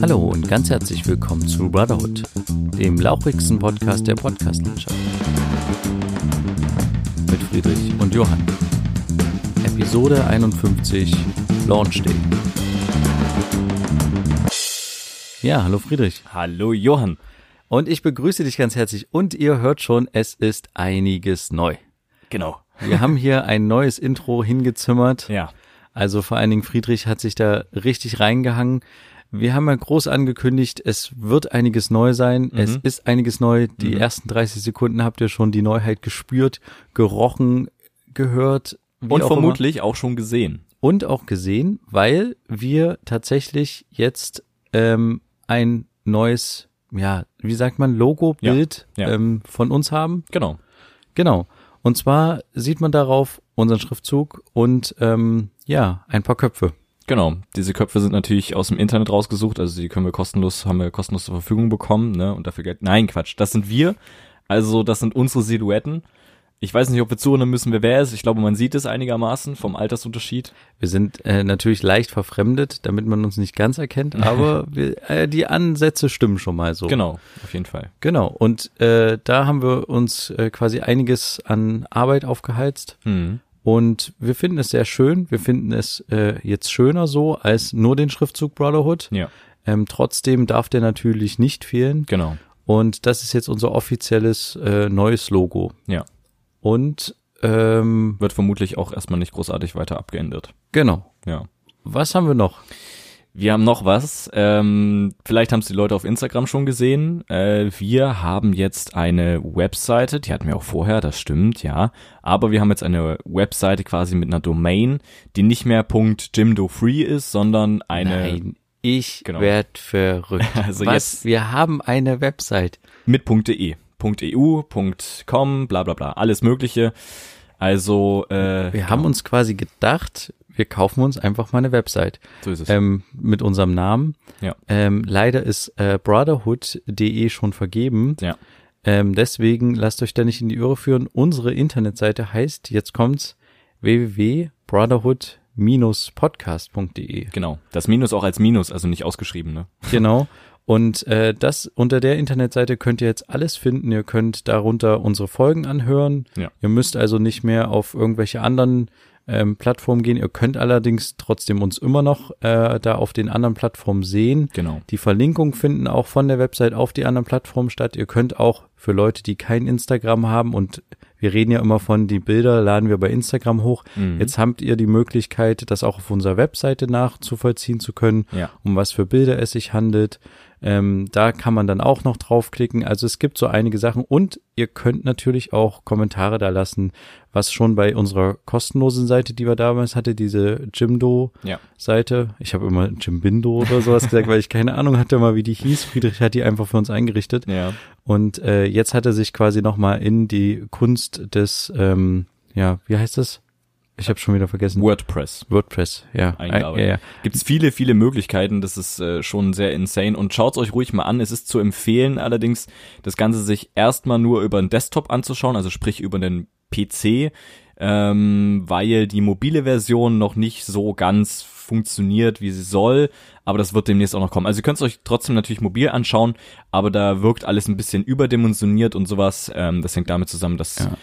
Hallo und ganz herzlich willkommen zu Brotherhood, dem lauchigsten Podcast der Podcastlandschaft. Mit Friedrich und Johann. Episode 51 Launch Day. Ja, hallo Friedrich. Hallo Johann. Und ich begrüße dich ganz herzlich. Und ihr hört schon, es ist einiges neu. Genau. Wir haben hier ein neues Intro hingezimmert. Ja. Also vor allen Dingen Friedrich hat sich da richtig reingehangen. Wir haben ja groß angekündigt, es wird einiges neu sein. Mhm. Es ist einiges neu. Die mhm. ersten 30 Sekunden habt ihr schon die Neuheit gespürt, gerochen, gehört. Und auch vermutlich immer. auch schon gesehen. Und auch gesehen, weil wir tatsächlich jetzt ähm, ein neues, ja, wie sagt man, Logo-Bild ja, ja. ähm, von uns haben. Genau. Genau. Und zwar sieht man darauf unseren Schriftzug und ähm, ja, ein paar Köpfe. Genau, diese Köpfe sind natürlich aus dem Internet rausgesucht, also die können wir kostenlos, haben wir kostenlos zur Verfügung bekommen, ne? Und dafür Geld. Nein, Quatsch, das sind wir. Also das sind unsere Silhouetten. Ich weiß nicht, ob wir zuhören müssen, wer wer ist. Ich glaube, man sieht es einigermaßen vom Altersunterschied. Wir sind äh, natürlich leicht verfremdet, damit man uns nicht ganz erkennt, aber wir, äh, die Ansätze stimmen schon mal so. Genau, auf jeden Fall. Genau, und äh, da haben wir uns äh, quasi einiges an Arbeit aufgeheizt. Mhm. Und wir finden es sehr schön. Wir finden es äh, jetzt schöner so als nur den Schriftzug Brotherhood. Ja. Ähm, trotzdem darf der natürlich nicht fehlen. Genau. Und das ist jetzt unser offizielles äh, neues Logo. Ja. Und ähm, wird vermutlich auch erstmal nicht großartig weiter abgeändert. Genau. Ja. Was haben wir noch? Wir haben noch was. Ähm, vielleicht haben es die Leute auf Instagram schon gesehen. Äh, wir haben jetzt eine Webseite, die hatten wir auch vorher, das stimmt, ja. Aber wir haben jetzt eine Webseite quasi mit einer Domain, die nicht mehr .jimdo-free ist, sondern eine... Nein, ich genau. werd verrückt. also was? Jetzt wir haben eine Website. Mit .de. .eu, .com, bla bla bla, alles mögliche. Also äh, wir genau. haben uns quasi gedacht, wir kaufen uns einfach mal eine Website. So ist es. Ähm, mit unserem Namen. Ja. Ähm, leider ist äh, brotherhood.de schon vergeben. Ja. Ähm, deswegen lasst euch da nicht in die Irre führen. Unsere Internetseite heißt, jetzt kommt's, www.brotherhood-podcast.de. Genau. Das Minus auch als Minus, also nicht ausgeschrieben, ne? Genau. Und äh, das unter der Internetseite könnt ihr jetzt alles finden. Ihr könnt darunter unsere Folgen anhören. Ja. Ihr müsst also nicht mehr auf irgendwelche anderen ähm, Plattformen gehen. Ihr könnt allerdings trotzdem uns immer noch äh, da auf den anderen Plattformen sehen. Genau. Die Verlinkungen finden auch von der Website auf die anderen Plattformen statt. Ihr könnt auch für Leute, die kein Instagram haben und wir reden ja immer von, die Bilder laden wir bei Instagram hoch. Mhm. Jetzt habt ihr die Möglichkeit, das auch auf unserer Webseite nachzuvollziehen zu können, ja. um was für Bilder es sich handelt. Ähm, da kann man dann auch noch draufklicken. Also es gibt so einige Sachen und ihr könnt natürlich auch Kommentare da lassen, was schon bei unserer kostenlosen Seite, die wir damals hatte, diese Jimdo-Seite. Ja. Ich habe immer Jimbindo oder sowas gesagt, weil ich keine Ahnung hatte mal, wie die hieß. Friedrich hat die einfach für uns eingerichtet. Ja. Und äh, jetzt hat er sich quasi nochmal in die Kunst des, ähm, ja, wie heißt das? Ich habe schon wieder vergessen. WordPress. WordPress, ja. Eingearbeitet. Ja, ja. Gibt's viele, viele Möglichkeiten. Das ist äh, schon sehr insane. Und schaut's euch ruhig mal an. Es ist zu empfehlen, allerdings das Ganze sich erstmal nur über den Desktop anzuschauen, also sprich über den PC, ähm, weil die mobile Version noch nicht so ganz funktioniert, wie sie soll, aber das wird demnächst auch noch kommen. Also ihr könnt es euch trotzdem natürlich mobil anschauen, aber da wirkt alles ein bisschen überdimensioniert und sowas. Ähm, das hängt damit zusammen, dass ja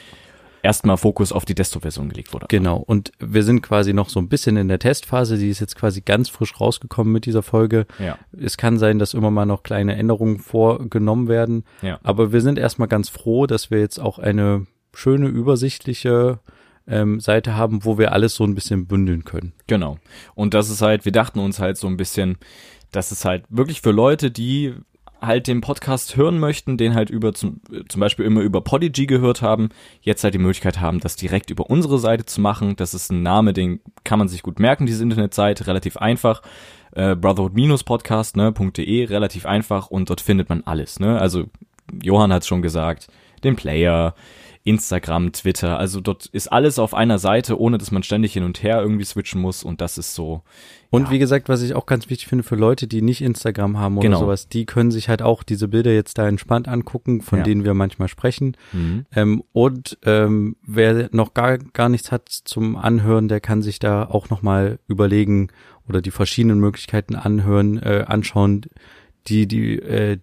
erstmal Fokus auf die Desktop-Version gelegt wurde. Genau. Und wir sind quasi noch so ein bisschen in der Testphase. Die ist jetzt quasi ganz frisch rausgekommen mit dieser Folge. Ja. Es kann sein, dass immer mal noch kleine Änderungen vorgenommen werden. Ja. Aber wir sind erstmal ganz froh, dass wir jetzt auch eine schöne, übersichtliche ähm, Seite haben, wo wir alles so ein bisschen bündeln können. Genau. Und das ist halt, wir dachten uns halt so ein bisschen, das ist halt wirklich für Leute, die halt den Podcast hören möchten, den halt über zum, zum Beispiel immer über Podigy gehört haben, jetzt halt die Möglichkeit haben, das direkt über unsere Seite zu machen. Das ist ein Name, den kann man sich gut merken, diese Internetseite, relativ einfach. Äh, Brotherhood-podcast, ne, relativ einfach und dort findet man alles, ne. Also Johann hat schon gesagt, den Player, Instagram, Twitter. Also dort ist alles auf einer Seite, ohne dass man ständig hin und her irgendwie switchen muss. Und das ist so. Und ja. wie gesagt, was ich auch ganz wichtig finde für Leute, die nicht Instagram haben oder Genau. sowas, die können sich halt auch diese Bilder jetzt da entspannt angucken, von Ja. denen wir manchmal sprechen. Mhm. Ähm, und ähm, wer noch gar, gar nichts hat zum Anhören, der kann sich da auch nochmal überlegen oder die verschiedenen Möglichkeiten anhören, äh, anschauen, die, die, äh,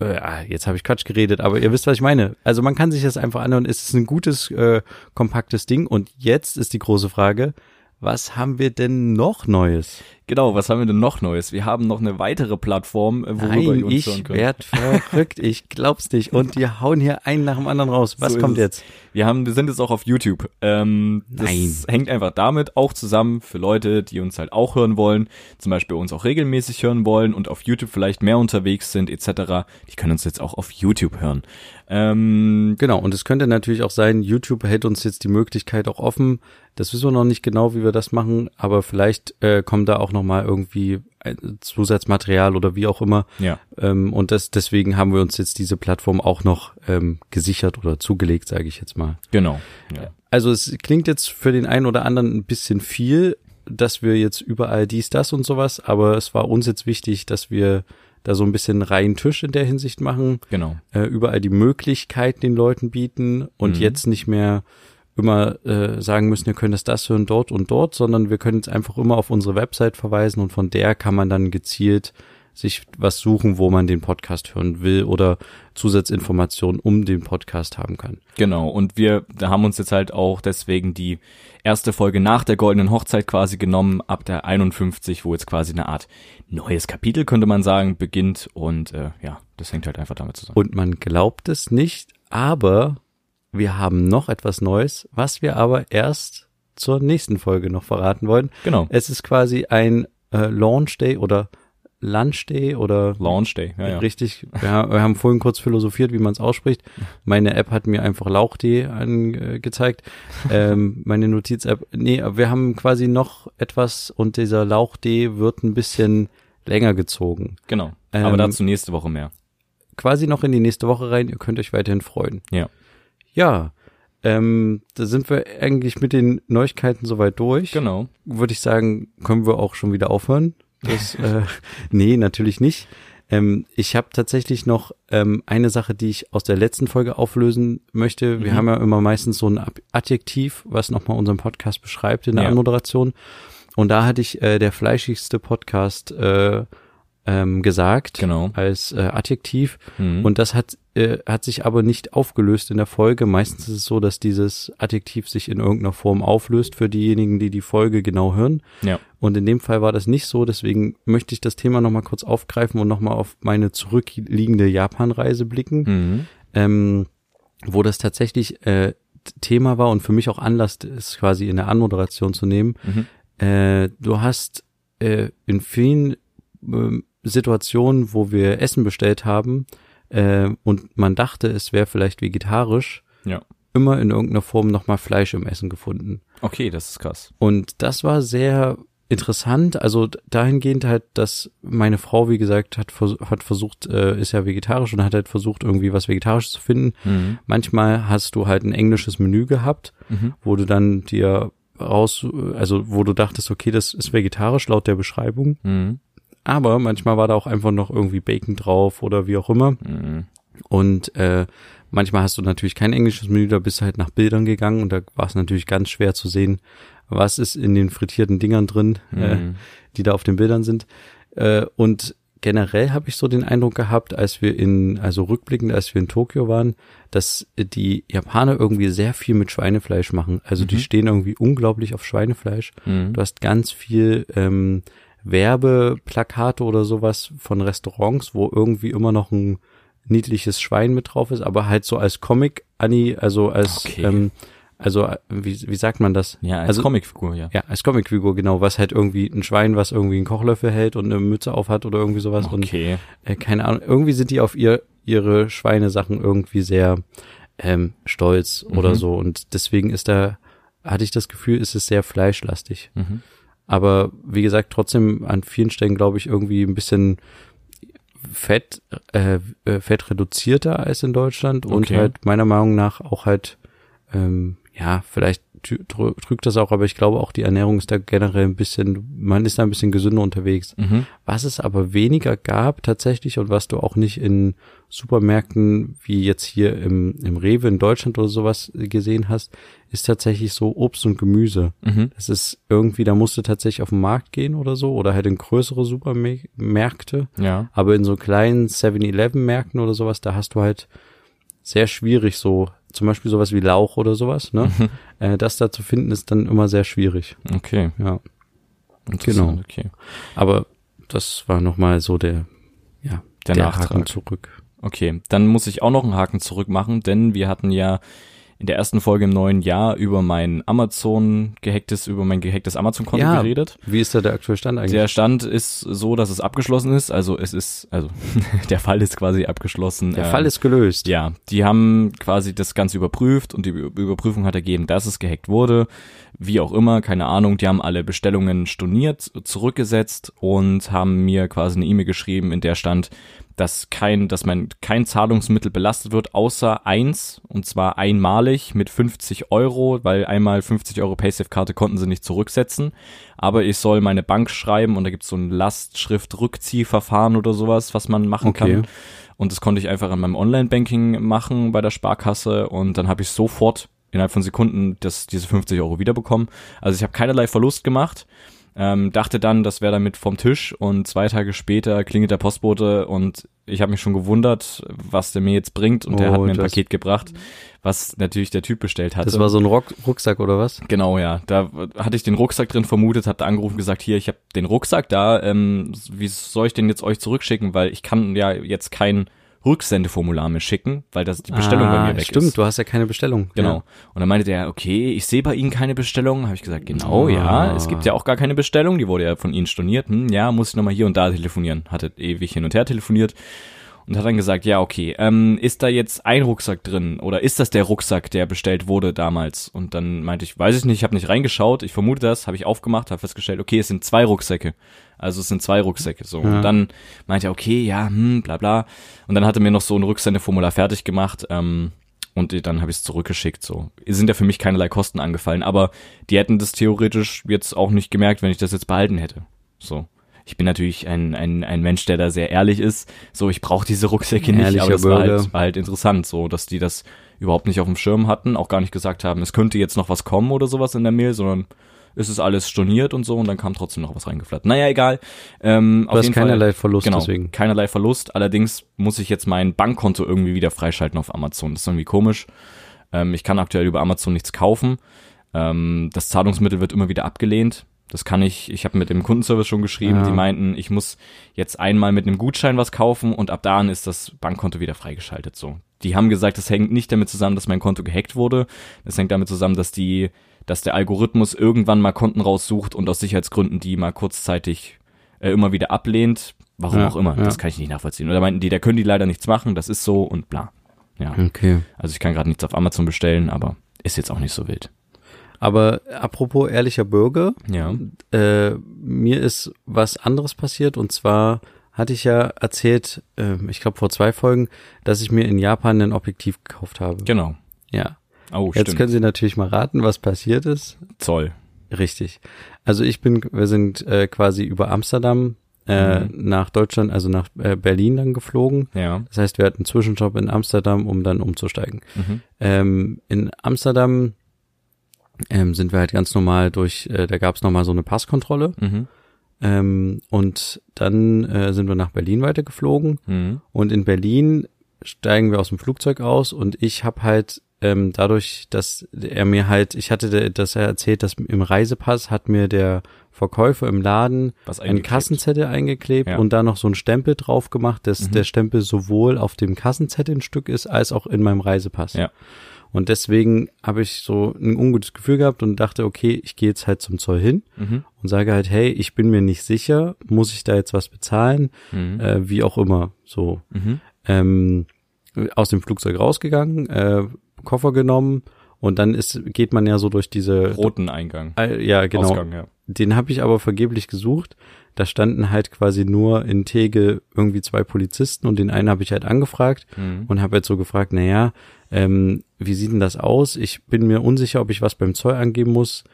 äh, ah, jetzt habe ich Quatsch geredet, aber ihr wisst, was ich meine. Also man kann sich das einfach anhören. Es ist ein gutes, äh, kompaktes Ding. Und jetzt ist die große Frage, was haben wir denn noch Neues? Genau, was haben wir denn noch Neues? Wir haben noch eine weitere Plattform, äh, worüber ihr Nein, uns ich hören könnt. werd verrückt. Ich glaub's nicht. Und die hauen hier einen nach dem anderen raus. Was So kommt jetzt? Wir haben, wir sind jetzt auch auf YouTube. Ähm, das Nein. hängt einfach damit auch zusammen für Leute, die uns halt auch hören wollen, zum Beispiel uns auch regelmäßig hören wollen und auf YouTube vielleicht mehr unterwegs sind etc. Die können uns jetzt auch auf YouTube hören. Ähm, Genau, und es könnte natürlich auch sein, YouTube hält uns jetzt die Möglichkeit auch offen. Das wissen wir noch nicht genau, wie wir das machen, aber vielleicht äh, kommt da auch nochmal irgendwie ein Zusatzmaterial oder wie auch immer. ja, Ähm, und das, deswegen haben wir uns jetzt diese Plattform auch noch ähm, gesichert oder zugelegt, sage ich jetzt mal. genau. Ja. Also es klingt jetzt für den einen oder anderen ein bisschen viel, dass wir jetzt überall dies, das und sowas, aber es war uns jetzt wichtig, dass wir da so ein bisschen reinen Tisch in der Hinsicht machen Genau. äh, überall die Möglichkeit den Leuten bieten und Mhm. jetzt nicht mehr immer äh, sagen müssen, ihr könnt es das hören dort und dort, sondern wir können jetzt einfach immer auf unsere Website verweisen und von der kann man dann gezielt sich was suchen, wo man den Podcast hören will oder Zusatzinformationen um den Podcast haben kann. Genau, und wir haben uns jetzt halt auch deswegen die erste Folge nach der goldenen Hochzeit quasi genommen, ab der 51, wo jetzt quasi eine Art neues Kapitel, könnte man sagen, beginnt. Und äh, ja, das hängt halt einfach damit zusammen. Und man glaubt es nicht, aber wir haben noch etwas Neues, was wir aber erst zur nächsten Folge noch verraten wollen. Genau, Es ist quasi ein äh, Launch Day oder Lunch Day oder Launch Day, ja, ja. richtig. Wir, haben- wir haben vorhin kurz philosophiert, wie man es ausspricht. Meine App hat mir einfach Lauch Day angezeigt. ähm, meine Notiz-App. Nee, wir haben quasi noch etwas und dieser Lauch Day wird ein bisschen länger gezogen. Genau, Ähm, aber dazu nächste Woche mehr. Quasi noch in die nächste Woche rein. Ihr könnt euch weiterhin freuen. Ja. Ja. Ähm, da sind wir eigentlich mit den Neuigkeiten soweit durch. Genau. würde ich sagen, können wir auch schon wieder aufhören. Das, äh, nee, natürlich nicht. Ähm, ich habe tatsächlich noch ähm, eine Sache, die ich aus der letzten Folge auflösen möchte. Wir Mhm. haben ja immer meistens so ein Adjektiv, was nochmal unseren Podcast beschreibt in der Ja. Anmoderation. Und da hatte ich äh, der fleischigste Podcast äh, ähm, gesagt Genau. als äh, Adjektiv. Mhm. Und das hat, äh, hat sich aber nicht aufgelöst in der Folge. Meistens ist es so, dass dieses Adjektiv sich in irgendeiner Form auflöst für diejenigen, die die Folge genau hören. ja. Und in dem Fall war das nicht so. Deswegen möchte ich das Thema nochmal kurz aufgreifen und nochmal auf meine zurückliegende Japan-Reise blicken, Mhm. ähm, wo das tatsächlich äh, Thema war und für mich auch Anlass ist, quasi in der Anmoderation zu nehmen. Mhm. Äh, du hast äh, in vielen ähm, Situationen, wo wir Essen bestellt haben äh, und man dachte, es wäre vielleicht vegetarisch, Ja. immer in irgendeiner Form nochmal Fleisch im Essen gefunden. Okay, das ist krass. Und das war sehr interessant, also dahingehend halt, dass meine Frau, wie gesagt, hat, vers hat versucht, äh, ist ja vegetarisch und hat halt versucht, irgendwie was Vegetarisches zu finden. Mhm. Manchmal hast du halt ein englisches Menü gehabt, Mhm. wo du dann dir raus, also wo du dachtest, okay, das ist vegetarisch laut der Beschreibung. Mhm. Aber manchmal war da auch einfach noch irgendwie Bacon drauf oder wie auch immer. Mhm. Und äh, manchmal hast du natürlich kein englisches Menü, da bist du halt nach Bildern gegangen und da war es natürlich ganz schwer zu sehen, was ist in den frittierten Dingern drin, äh, Mhm. die da auf den Bildern sind. Äh, und generell habe ich so den Eindruck gehabt, als wir in, also rückblickend, als wir in Tokio waren, dass die Japaner irgendwie sehr viel mit Schweinefleisch machen. Also die Mhm. stehen irgendwie unglaublich auf Schweinefleisch. Mhm. Du hast ganz viel ähm, Werbeplakate oder sowas von Restaurants, wo irgendwie immer noch ein niedliches Schwein mit drauf ist, aber halt so als Comic, Annie, also als, Okay. ähm, also äh, wie, wie sagt man das? Ja, als also- Comicfigur, ja. Ja, als Comicfigur, genau, was halt irgendwie ein Schwein, was irgendwie einen Kochlöffel hält und eine Mütze auf hat oder irgendwie sowas. Und Okay. äh, keine Ahnung, irgendwie sind die auf ihr ihre Schweinesachen irgendwie sehr ähm, stolz oder Mhm. so. Und deswegen ist da, hatte ich das Gefühl, ist es sehr fleischlastig. Mhm. Aber wie gesagt, trotzdem an vielen Stellen glaube ich irgendwie ein bisschen fett, äh, äh, fett reduzierter als in Deutschland und Okay. halt meiner Meinung nach auch halt, ähm, ja, vielleicht trügt das auch, aber ich glaube auch die Ernährung ist da generell ein bisschen, man ist da ein bisschen gesünder unterwegs. Mhm. Was es aber weniger gab tatsächlich und was du auch nicht in Supermärkten wie jetzt hier im, im Rewe in Deutschland oder sowas gesehen hast, ist tatsächlich so Obst und Gemüse. Mhm. Das ist irgendwie, da musst du tatsächlich auf den Markt gehen oder so oder halt in größere Supermärkte. Ja. Aber in so kleinen 7-Eleven-Märkten oder sowas, da hast du halt sehr schwierig so, zum Beispiel sowas wie Lauch oder sowas, ne? Mhm. Äh, das da zu finden ist dann immer sehr schwierig. Okay. Ja. Genau. Okay. Aber das war nochmal so der, ja, Der Nachtrag. Haken zurück. Okay, dann muss ich auch noch einen Haken zurück machen, denn wir hatten ja in der ersten Folge im neuen Jahr über mein Amazon gehacktes, über mein gehacktes Amazon-Konto Ja. geredet. Wie ist da der aktuelle Stand eigentlich? Der Stand ist so, dass es abgeschlossen ist. Also es ist, also der Fall ist quasi abgeschlossen. der Ähm, Fall ist gelöst. Ja, die haben quasi das Ganze überprüft und die Überprüfung hat ergeben, dass es gehackt wurde. Wie auch immer, keine Ahnung, die haben alle Bestellungen storniert, zurückgesetzt und haben mir quasi eine E-Mail geschrieben, in der stand, dass kein, dass mein kein Zahlungsmittel belastet wird, außer eins, und zwar einmalig mit 50 Euro, weil einmal 50 Euro Paysafe-Karte konnten sie nicht zurücksetzen. Aber ich soll meine Bank schreiben und da gibt's so ein Lastschrift-Rückziehverfahren oder sowas, was man machen Okay. kann. Und das konnte ich einfach an meinem Online-Banking machen bei der Sparkasse und dann habe ich sofort innerhalb von Sekunden das, diese 50 Euro wiederbekommen. Also ich habe keinerlei Verlust gemacht. Ähm, dachte dann, das wäre damit vom Tisch und zwei Tage später klingelt der Postbote und ich habe mich schon gewundert, was der mir jetzt bringt und der Oh, hat mir ein Paket gebracht, was natürlich der Typ bestellt hatte. Das war so ein Rock Rucksack oder was? Genau, ja. Da hatte ich den Rucksack drin vermutet, hab da angerufen und gesagt, hier, ich habe den Rucksack da, ähm, wie soll ich den jetzt euch zurückschicken, weil ich kann ja jetzt kein Rücksendeformular mehr schicken, weil das die Bestellung ah, bei mir weg stimmt, ist. du hast ja keine Bestellung. Genau. Ja. Und dann meinte der, okay, ich sehe bei Ihnen keine Bestellung. Habe ich gesagt, genau, Ah. ja, es gibt ja auch gar keine Bestellung, die wurde ja von Ihnen storniert. Hm, ja, muss ich nochmal hier und da telefonieren. Hatte ewig hin und her telefoniert und hat dann gesagt, ja, okay, ähm, ist da jetzt ein Rucksack drin oder ist das der Rucksack, der bestellt wurde damals? Und dann meinte ich, weiß ich nicht, ich habe nicht reingeschaut, ich vermute das, habe ich aufgemacht, habe festgestellt, okay, es sind zwei Rucksäcke. Also es sind zwei Rucksäcke so. Ja. Und dann meinte er, okay, ja, hm, bla bla. Und dann hat er mir noch so ein Rücksendeformular fertig gemacht. Ähm, und dann habe ich es zurückgeschickt. So Es sind ja für mich keinerlei Kosten angefallen, aber die hätten das theoretisch jetzt auch nicht gemerkt, wenn ich das jetzt behalten hätte. So. Ich bin natürlich ein, ein, ein Mensch, der da sehr ehrlich ist. So, ich brauche diese Rucksäcke nicht, Ehrlicher aber das war halt, war halt interessant, so, dass die das überhaupt nicht auf dem Schirm hatten, auch gar nicht gesagt haben, es könnte jetzt noch was kommen oder sowas in der Mail, sondern es ist alles storniert und so und dann kam trotzdem noch was reingeflattert. Naja, egal. Ähm, Du hast keinerlei Verlust genau, deswegen. keinerlei Verlust. Allerdings muss ich jetzt mein Bankkonto irgendwie wieder freischalten auf Amazon. Das ist irgendwie komisch. Ähm, ich kann aktuell über Amazon nichts kaufen. Ähm, das Zahlungsmittel wird immer wieder abgelehnt. Das kann ich, ich habe mit dem Kundenservice schon geschrieben, Ja. die meinten, ich muss jetzt einmal mit einem Gutschein was kaufen und ab da an ist das Bankkonto wieder freigeschaltet. So. Die haben gesagt, das hängt nicht damit zusammen, dass mein Konto gehackt wurde. Das hängt damit zusammen, dass die, dass der Algorithmus irgendwann mal Konten raussucht und aus Sicherheitsgründen die mal kurzzeitig äh, immer wieder ablehnt. Warum Ja, auch immer. ja. Das kann ich nicht nachvollziehen. Oder meinten die, da können die leider nichts machen, das ist so und bla. Ja. Okay. Also ich kann gerade nichts auf Amazon bestellen, aber ist jetzt auch nicht so wild. Aber apropos ehrlicher Bürger, Ja. äh, mir ist was anderes passiert und zwar hatte ich ja erzählt, äh, ich glaube vor zwei Folgen, dass ich mir in Japan ein Objektiv gekauft habe. Genau. Ja. Oh, Jetzt stimmt. können Sie natürlich mal raten, was passiert ist. Zoll. Richtig. Also ich bin, wir sind äh, quasi über Amsterdam äh, Mhm. nach Deutschland, also nach äh, Berlin dann geflogen. Ja. Das heißt, wir hatten einen Zwischenstopp in Amsterdam, um dann umzusteigen. Mhm. Ähm, in Amsterdam ähm, sind wir halt ganz normal durch, äh, da gab es nochmal so eine Passkontrolle. Mhm. Ähm, und dann äh, sind wir nach Berlin weitergeflogen. Mhm. Und in Berlin steigen wir aus dem Flugzeug aus und ich habe halt ähm, dadurch, dass er mir halt, ich hatte das er erzählt, dass im Reisepass hat mir der Verkäufer im Laden Was einen. Kassenzettel eingeklebt Ja. und da noch so ein Stempel drauf gemacht, dass Mhm. der Stempel sowohl auf dem Kassenzettel ein Stück ist, als auch in meinem Reisepass. Ja. Und deswegen habe ich so ein ungutes Gefühl gehabt und dachte, okay, ich gehe jetzt halt zum Zoll hin Mhm. und sage halt, hey, ich bin mir nicht sicher, muss ich da jetzt was bezahlen, Mhm. äh, wie auch immer, so. Mhm. Ähm, aus dem Flugzeug rausgegangen, äh, Koffer genommen und dann ist geht man ja so durch diese Roten Eingang. äh, ja genau Ausgang, ja. den habe ich aber vergeblich gesucht da standen halt quasi nur in Tegel irgendwie zwei Polizisten und den einen habe ich halt angefragt Mhm. und habe jetzt so gefragt, na ja, ähm, wie sieht denn das aus? Ich bin mir unsicher, ob ich was beim Zoll angeben muss.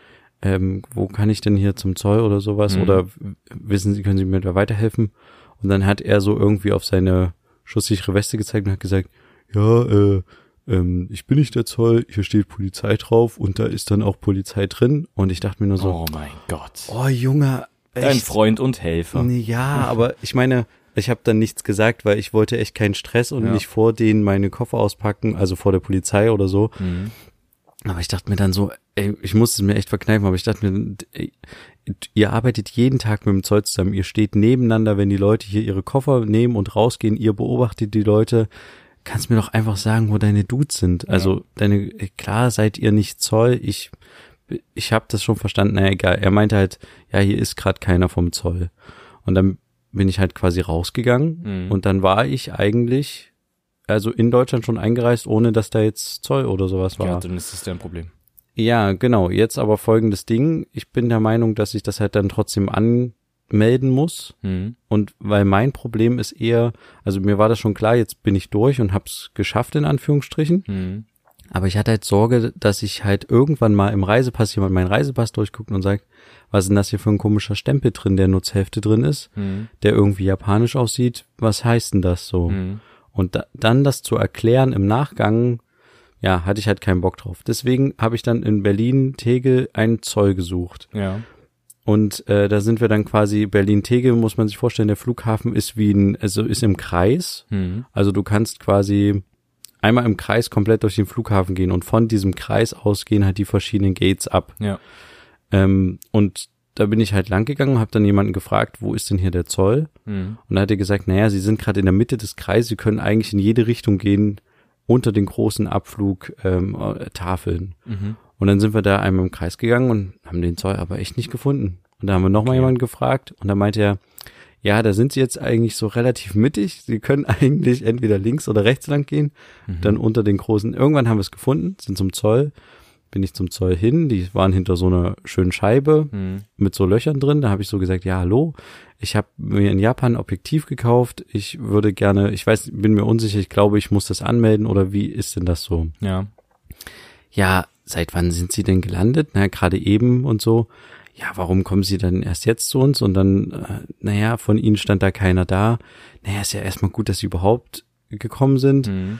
Ähm, wo kann ich denn hier zum Zoll oder sowas? Mhm. Oder wissen Sie, können Sie mir da weiterhelfen? Und dann hat er so irgendwie auf seine schusssichere Weste gezeigt und hat gesagt, ja, äh, ähm, ich bin nicht der Zoll, hier steht Polizei drauf und da ist dann auch Polizei drin. Und ich dachte mir nur so, Oh mein Gott. oh, Junge, Dein echt? Freund und Helfer. Ja, aber ich meine, ich habe dann nichts gesagt, weil ich wollte echt keinen Stress und Ja. nicht vor denen meine Koffer auspacken, also vor der Polizei oder so. Mhm. Aber ich dachte mir dann so, ey, ich musste es mir echt verkneifen, aber ich dachte mir, ey, ihr arbeitet jeden Tag mit dem Zoll zusammen, ihr steht nebeneinander, wenn die Leute hier ihre Koffer nehmen und rausgehen, ihr beobachtet die Leute, kannst mir doch einfach sagen, wo deine Dudes sind. Also deine, klar seid ihr nicht Zoll, ich, ich habe das schon verstanden, naja, egal. Er meinte halt, ja, hier ist gerade keiner vom Zoll. Und dann bin ich halt quasi rausgegangen Mhm. und dann war ich eigentlich, also in Deutschland schon eingereist, ohne dass da jetzt Zoll oder sowas war. Ja, dann ist das ja ein Problem. Ja, genau. Jetzt aber folgendes Ding. Ich bin der Meinung, dass ich das halt dann trotzdem anmelden muss. Mhm. Und weil mein Problem ist eher, also mir war das schon klar, jetzt bin ich durch und hab's geschafft, in Anführungsstrichen. Mhm. Aber ich hatte halt Sorge, dass ich halt irgendwann mal im Reisepass jemand meinen Reisepass durchguckt und sagt, was ist denn das hier für ein komischer Stempel drin, der nur zur Hälfte drin ist, Mhm. der irgendwie japanisch aussieht. Was heißt denn das so? Mhm. Und da, dann das zu erklären im Nachgang, ja, hatte ich halt keinen Bock drauf. Deswegen habe ich dann in Berlin Tegel einen Zoll gesucht. Ja. Und äh, da sind wir dann quasi Berlin Tegel, muss man sich vorstellen, der Flughafen ist wie ein, also ist im Kreis. Mhm. Also du kannst quasi einmal im Kreis komplett durch den Flughafen gehen und von diesem Kreis aus gehen halt die verschiedenen Gates ab. Ja. Ähm, und da bin ich halt lang gegangen, habe dann jemanden gefragt, wo ist denn hier der Zoll? Mhm. Und da hat er gesagt, naja, sie sind gerade in der Mitte des Kreises, sie können eigentlich in jede Richtung gehen unter den großen Abflugtafeln. Ähm, äh. Mhm. und dann sind wir da einmal im Kreis gegangen und haben den Zoll aber echt nicht gefunden. Und da haben wir nochmal Okay. jemanden gefragt und da meinte er, ja, da sind sie jetzt eigentlich so relativ mittig. Sie können eigentlich entweder links oder rechts lang gehen, Mhm. dann unter den großen. Irgendwann haben wir es gefunden, sind zum Zoll, bin ich zum Zoll hin. Die waren hinter so einer schönen Scheibe Mhm. mit so Löchern drin. Da habe ich so gesagt, ja, hallo, ich habe mir in Japan ein Objektiv gekauft. Ich würde gerne, ich weiß, bin mir unsicher, ich glaube, ich muss das anmelden oder wie ist denn das so? Ja. Ja, seit wann sind Sie denn gelandet? Na, gerade eben und so. Ja, warum kommen Sie dann erst jetzt zu uns? Und dann, äh, naja, von Ihnen stand da keiner da. Naja, ist ja erstmal gut, dass Sie überhaupt gekommen sind. Mhm.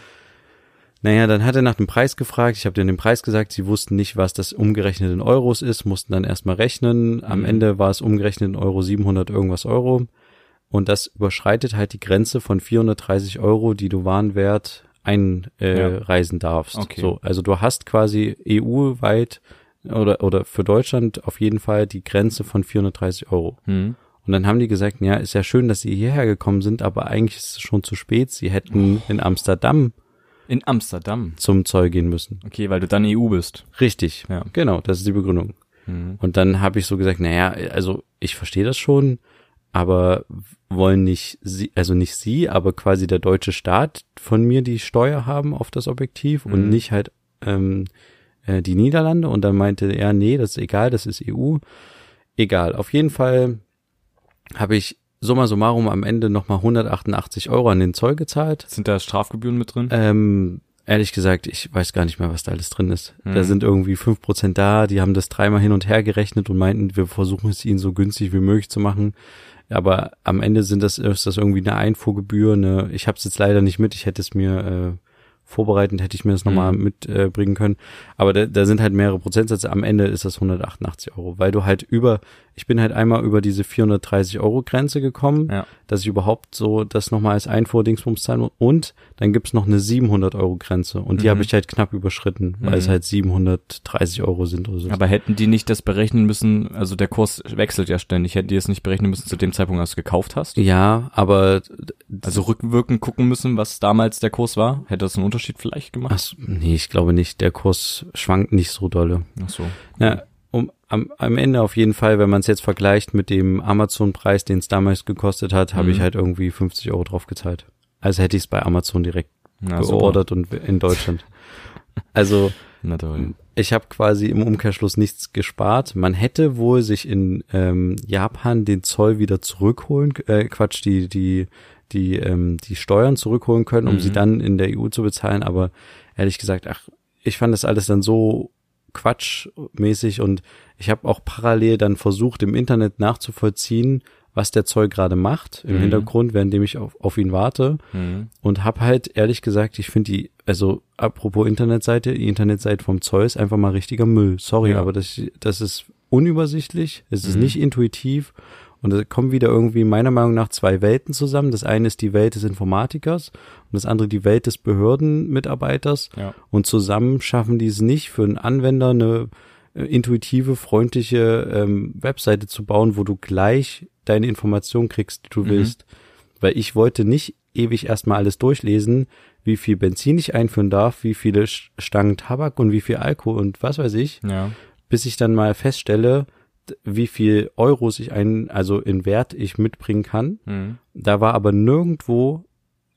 Naja, dann hat er nach dem Preis gefragt. Ich habe denen den Preis gesagt. Sie wussten nicht, was das umgerechnet in Euros ist, mussten dann erstmal rechnen. Am Mhm. Ende war es umgerechnet in Euro 700 irgendwas Euro. Und das überschreitet halt die Grenze von 430 Euro, die du Warenwert einreisen äh, Ja. darfst. Okay. So, also du hast quasi EU-weit oder, oder für Deutschland auf jeden Fall die Grenze von 430 Euro. Mhm. Und dann haben die gesagt, ja, ist ja schön, dass sie hierher gekommen sind, aber eigentlich ist es schon zu spät. Sie hätten in Amsterdam In Amsterdam. zum Zoll gehen müssen. Okay, weil du dann EU bist. Richtig. Ja. Genau, das ist die Begründung. Mhm. Und dann habe ich so gesagt, naja, also ich verstehe das schon, aber wollen nicht sie, also nicht sie, aber quasi der deutsche Staat von mir die Steuer haben auf das Objektiv und Mhm. nicht halt ähm, äh, die Niederlande. Und dann meinte er, nee, das ist egal, das ist EU. Egal. Auf jeden Fall habe ich summa summarum am Ende nochmal 188 Euro an den Zoll gezahlt. Sind da Strafgebühren mit drin? Ähm, ehrlich gesagt, ich weiß gar nicht mehr, was da alles drin ist. Mhm. Da sind irgendwie fünf Prozent da, die haben das dreimal hin und her gerechnet und meinten, wir versuchen es ihnen so günstig wie möglich zu machen. Aber am Ende sind das, ist das irgendwie eine Einfuhrgebühr. Eine, ich habe es jetzt leider nicht mit, ich hätte es mir äh, vorbereitend, hätte ich mir das nochmal Mhm. mitbringen äh, können. Aber da, da sind halt mehrere Prozentsätze. Am Ende ist das 188 Euro, weil du halt über, ich bin halt einmal über diese 430 Euro Grenze gekommen Ja. dass ich überhaupt so das nochmal als Einfuhrdingsbums zahlen muss. Und dann gibt's noch eine 700 Euro Grenze und die Mhm. habe ich halt knapp überschritten, weil es Mhm. halt 730 Euro sind oder so. Aber hätten die nicht das berechnen müssen, also der Kurs wechselt ja ständig, hätten die es nicht berechnen müssen zu dem Zeitpunkt, als du gekauft hast? ja, aber Also rückwirkend gucken müssen, was damals der Kurs war? Hätte das einen Unterschied vielleicht gemacht? ach, so, nee, ich glaube nicht. Der Kurs schwankt nicht so dolle. Ach so. Ja, um, am, am Ende auf jeden Fall, wenn man es jetzt vergleicht mit dem Amazon-Preis, den es damals gekostet hat, habe Mhm. ich halt irgendwie 50 Euro drauf gezahlt. Also hätte ich es bei Amazon direkt Na, super. geordert und in Deutschland. also Na ich habe quasi im Umkehrschluss nichts gespart. Man hätte wohl sich in ähm, Japan den Zoll wieder zurückholen, äh, Quatsch, die die die ähm, die Steuern zurückholen können, um Mhm. sie dann in der EU zu bezahlen. Aber ehrlich gesagt, ach, ich fand das alles dann so quatschmäßig und ich habe auch parallel dann versucht, im Internet nachzuvollziehen, was der Zoll gerade macht im Mhm. Hintergrund, währenddem ich auf, auf ihn warte Mhm. und hab halt ehrlich gesagt, ich finde die, also apropos Internetseite, die Internetseite vom Zoll ist einfach mal richtiger Müll. Sorry, Ja. aber das, das ist unübersichtlich, es ist Mhm. nicht intuitiv und da kommen wieder irgendwie meiner Meinung nach zwei Welten zusammen. Das eine ist die Welt des Informatikers und das andere die Welt des Behördenmitarbeiters Ja. und zusammen schaffen die es nicht für einen Anwender eine äh, intuitive, freundliche ähm, Webseite zu bauen, wo du gleich deine Informationen kriegst, die du Mhm. willst. Weil ich wollte nicht ewig erstmal alles durchlesen, wie viel Benzin ich einführen darf, wie viele Stangen Tabak und wie viel Alkohol und was weiß ich, Ja. bis ich dann mal feststelle, wie viel Euros ich ein, also in Wert ich mitbringen kann. Mhm. Da war aber nirgendwo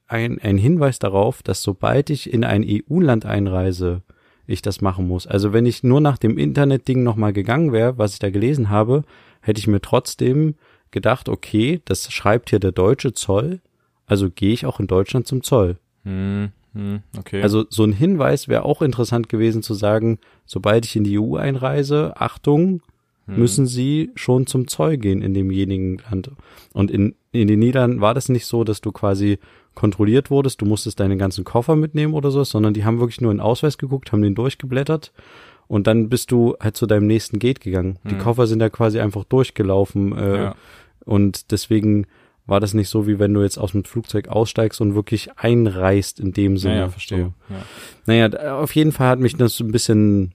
ein, ein Hinweis darauf, dass sobald ich in ein EU-Land einreise, ich das machen muss. Also wenn ich nur nach dem Internetding nochmal gegangen wäre, was ich da gelesen habe, hätte ich mir trotzdem gedacht, okay, das schreibt hier der deutsche Zoll, also gehe ich auch in Deutschland zum Zoll. Mhm. Okay. Also so ein Hinweis wäre auch interessant gewesen zu sagen, sobald ich in die EU einreise, Achtung, Mhm. müssen Sie schon zum Zoll gehen in demjenigen Land. Und in, in den Niederlanden war das nicht so, dass du quasi kontrolliert wurdest, du musstest deine ganzen Koffer mitnehmen oder so, sondern die haben wirklich nur in den Ausweis geguckt, haben den durchgeblättert und dann bist du halt zu deinem nächsten Gate gegangen. Die Mhm. Koffer sind ja quasi einfach durchgelaufen äh, ja. und deswegen war das nicht so, wie wenn du jetzt aus dem Flugzeug aussteigst und wirklich einreist in dem Sinne. ja, verstehe. So. Ja. Naja, auf jeden Fall hat mich das ein bisschen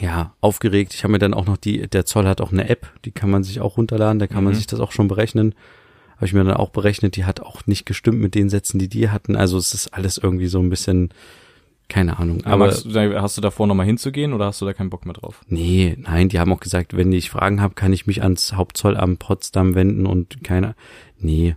ja aufgeregt. Ich habe mir dann auch noch die, der Zoll hat auch eine App, die kann man sich auch runterladen, da kann man Mhm. sich das auch schon berechnen. Habe ich mir dann auch berechnet, die hat auch nicht gestimmt mit den Sätzen, die die hatten. Also es ist alles irgendwie so ein bisschen, keine Ahnung. Aber Aber hast du davor nochmal hinzugehen oder hast du da keinen Bock mehr drauf? nee, nein, die haben auch gesagt, wenn ich Fragen habe, kann ich mich ans Hauptzollamt Potsdam wenden und keiner. Nee.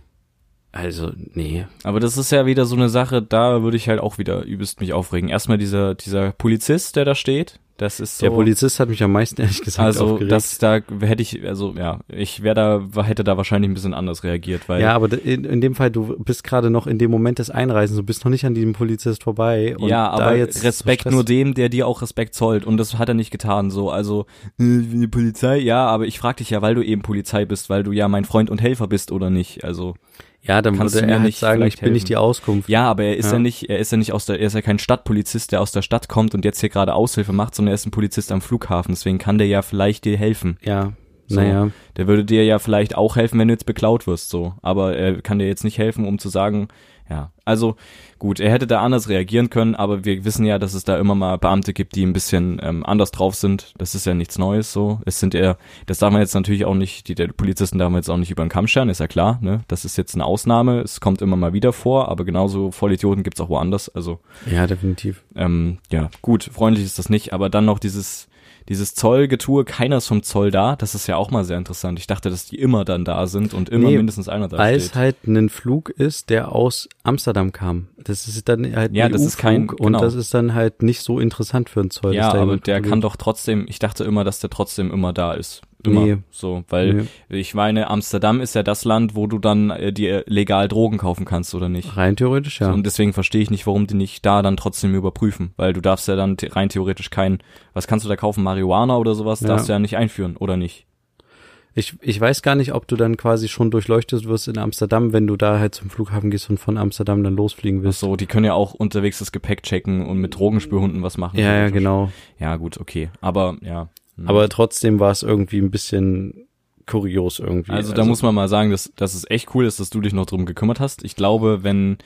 Also, nee. Aber das ist ja wieder so eine Sache, da würde ich halt auch wieder übelst mich aufregen. Erstmal dieser, dieser Polizist, der da steht, das ist so. Der Polizist hat mich am meisten ehrlich gesagt also aufgeregt. das da hätte ich also ja ich wäre da hätte da wahrscheinlich ein bisschen anders reagiert weil Ja, aber in, in dem Fall, du bist gerade noch in dem Moment des Einreisens, du bist noch nicht an diesem Polizist vorbei. Und ja, da aber jetzt Respekt so nur dem, der dir auch Respekt zollt. Und das hat er nicht getan. So, also äh, die Polizei, ja, aber ich frag dich ja, weil du eben Polizei bist, weil du ja mein Freund und Helfer bist oder nicht. Also Ja, dann kannst würde er halt nicht sagen, ich bin nicht helfen. die Auskunft. ja, aber er ist ja. Ja. nicht, er ist ja nicht aus der, er ist ja kein Stadtpolizist, der aus der Stadt kommt und jetzt hier gerade Aushilfe macht, sondern er ist ein Polizist am Flughafen. Deswegen kann der ja vielleicht dir helfen. Ja, So. naja. Der würde dir ja vielleicht auch helfen, wenn du jetzt beklaut wirst, so. Aber er kann dir jetzt nicht helfen, um zu sagen, ja. Also, gut, er hätte da anders reagieren können, aber wir wissen ja, dass es da immer mal Beamte gibt, die ein bisschen ähm, anders drauf sind. Das ist ja nichts Neues, so. Es sind eher, das darf man jetzt natürlich auch nicht, die der Polizisten darf man jetzt auch nicht über den Kamm scheren, ist ja klar, ne. Das ist jetzt eine Ausnahme, es kommt immer mal wieder vor, aber genauso Vollidioten gibt's auch woanders, also. Ja, definitiv. Ähm, ja, gut, freundlich ist das nicht, aber dann noch dieses, dieses Zollgetue, keiner ist vom Zoll da, das ist ja auch mal sehr interessant. Ich dachte, dass die immer dann da sind und immer Nee, mindestens einer da Weil es steht. halt ein Flug ist, der aus Amsterdam kam. Das ist dann halt Ja, das ist kein- EU-Flug und genau. das ist dann halt nicht so interessant für einen Zoll. ja, aber der kann doch trotzdem, ich dachte immer, dass der trotzdem immer da ist. Immer. Nee. So, weil Nee. ich meine, Amsterdam ist ja das Land, wo du dann äh, dir legal Drogen kaufen kannst, oder nicht? Rein theoretisch, ja. So, und deswegen verstehe ich nicht, warum die nicht da dann trotzdem überprüfen, weil du darfst ja dann rein theoretisch kein, was kannst du da kaufen, Marihuana oder sowas, Ja. darfst du ja nicht einführen, oder nicht? Ich, ich weiß gar nicht, ob du dann quasi schon durchleuchtet wirst in Amsterdam, wenn du da halt zum Flughafen gehst und von Amsterdam dann losfliegen willst. So, die können ja auch unterwegs das Gepäck checken und mit Drogenspürhunden was machen. Ja, ja, genau. Ja, gut, okay. Aber ja. Hm. Aber trotzdem war es irgendwie ein bisschen kurios irgendwie. also, da muss man mal sagen, dass, dass es echt cool ist, dass du dich noch drum gekümmert hast. Ich glaube, wenn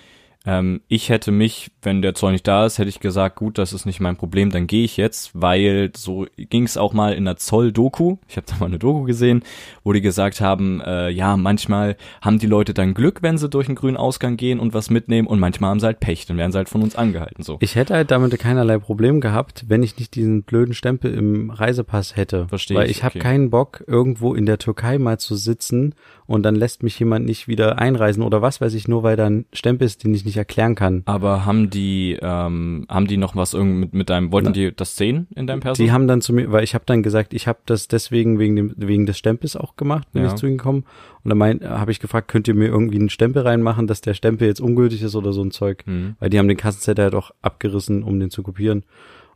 ähm, ich hätte mich, wenn der Zoll nicht da ist, hätte ich gesagt, gut, das ist nicht mein Problem, dann gehe ich jetzt, weil so ging es auch mal in der Zoll-Doku. Ich habe da mal eine Doku gesehen, wo die gesagt haben, äh, ja, manchmal haben die Leute dann Glück, wenn sie durch einen grünen Ausgang gehen und was mitnehmen und manchmal haben sie halt Pech, dann werden sie halt von uns angehalten. So. Ich hätte halt damit keinerlei Problem gehabt, wenn ich nicht diesen blöden Stempel im Reisepass hätte. Verstehe Weil ich, ich habe okay. keinen Bock, irgendwo in der Türkei mal zu sitzen und dann lässt mich jemand nicht wieder einreisen oder was weiß ich, nur weil da ein Stempel ist, den ich nicht nicht erklären kann. Aber haben die, ähm, haben die noch was irgendwie mit, mit deinem, wollten Na, die das sehen in deinem Perso? Die haben dann zu mir, weil ich habe dann gesagt, ich habe das deswegen wegen dem wegen des Stempels auch gemacht, bin Ja. ich zu ihnen gekommen. Und dann mein, habe ich gefragt, könnt ihr mir irgendwie einen Stempel reinmachen, dass der Stempel jetzt ungültig ist oder so ein Zeug, Hm. weil die haben den Kassenzettel halt auch abgerissen, um den zu kopieren.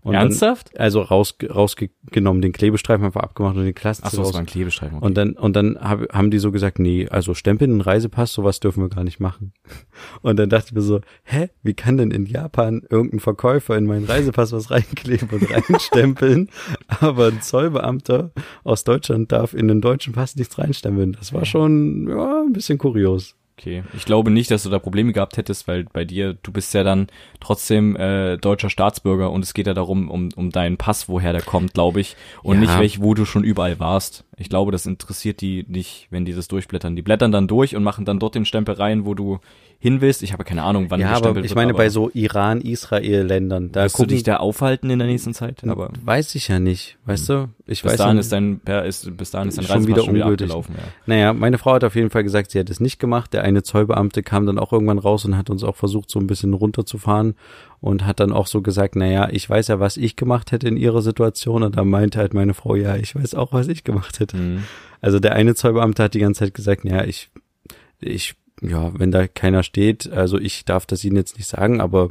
Und Ernsthaft? Dann, also raus, rausgenommen, den Klebestreifen einfach abgemacht und den Klassenzettel Achso, das raus. war ein Klebestreifen. okay. Und dann, und dann hab, haben die so gesagt, nee, also Stempeln einen Reisepass, sowas dürfen wir gar nicht machen. Und dann dachte ich mir so, hä, wie kann denn in Japan irgendein Verkäufer in meinen Reisepass was reinkleben und reinstempeln, aber ein Zollbeamter aus Deutschland darf in den deutschen Pass nichts reinstempeln. Das war schon, ja, ein bisschen kurios. Okay, ich glaube nicht, dass du da Probleme gehabt hättest, weil bei dir, du bist ja dann trotzdem äh, deutscher Staatsbürger und es geht ja darum, um, um deinen Pass, woher der kommt, glaube ich, und Ja. nicht welch, wo du schon überall warst. Ich glaube, das interessiert die nicht, wenn die das durchblättern. Die blättern dann durch und machen dann dort den Stempel rein, wo du hin willst. Ich habe keine Ahnung, wann ja, aber gestempelt ich wird, meine, aber bei so Iran-Israel-Ländern, da wirst du gucken, dich da aufhalten in der nächsten Zeit, aber weiß ich ja nicht, weißt du? Ich bis weiß dahin ist dein, ja, ist, bis dahin ist dein Schon wieder schon wieder abgelaufen, ja. Naja, meine Frau hat auf jeden Fall gesagt, sie hat es nicht gemacht. Der eine Zollbeamte kam dann auch irgendwann raus und hat uns auch versucht, so ein bisschen runterzufahren und hat dann auch so gesagt, naja, ich weiß ja, was ich gemacht hätte in ihrer Situation. Und da meinte halt meine Frau, ja, ich weiß auch, was ich gemacht hätte. Mhm. Also der eine Zollbeamte hat die ganze Zeit gesagt, naja, ich, ich, ja, wenn da keiner steht, also ich darf das Ihnen jetzt nicht sagen, aber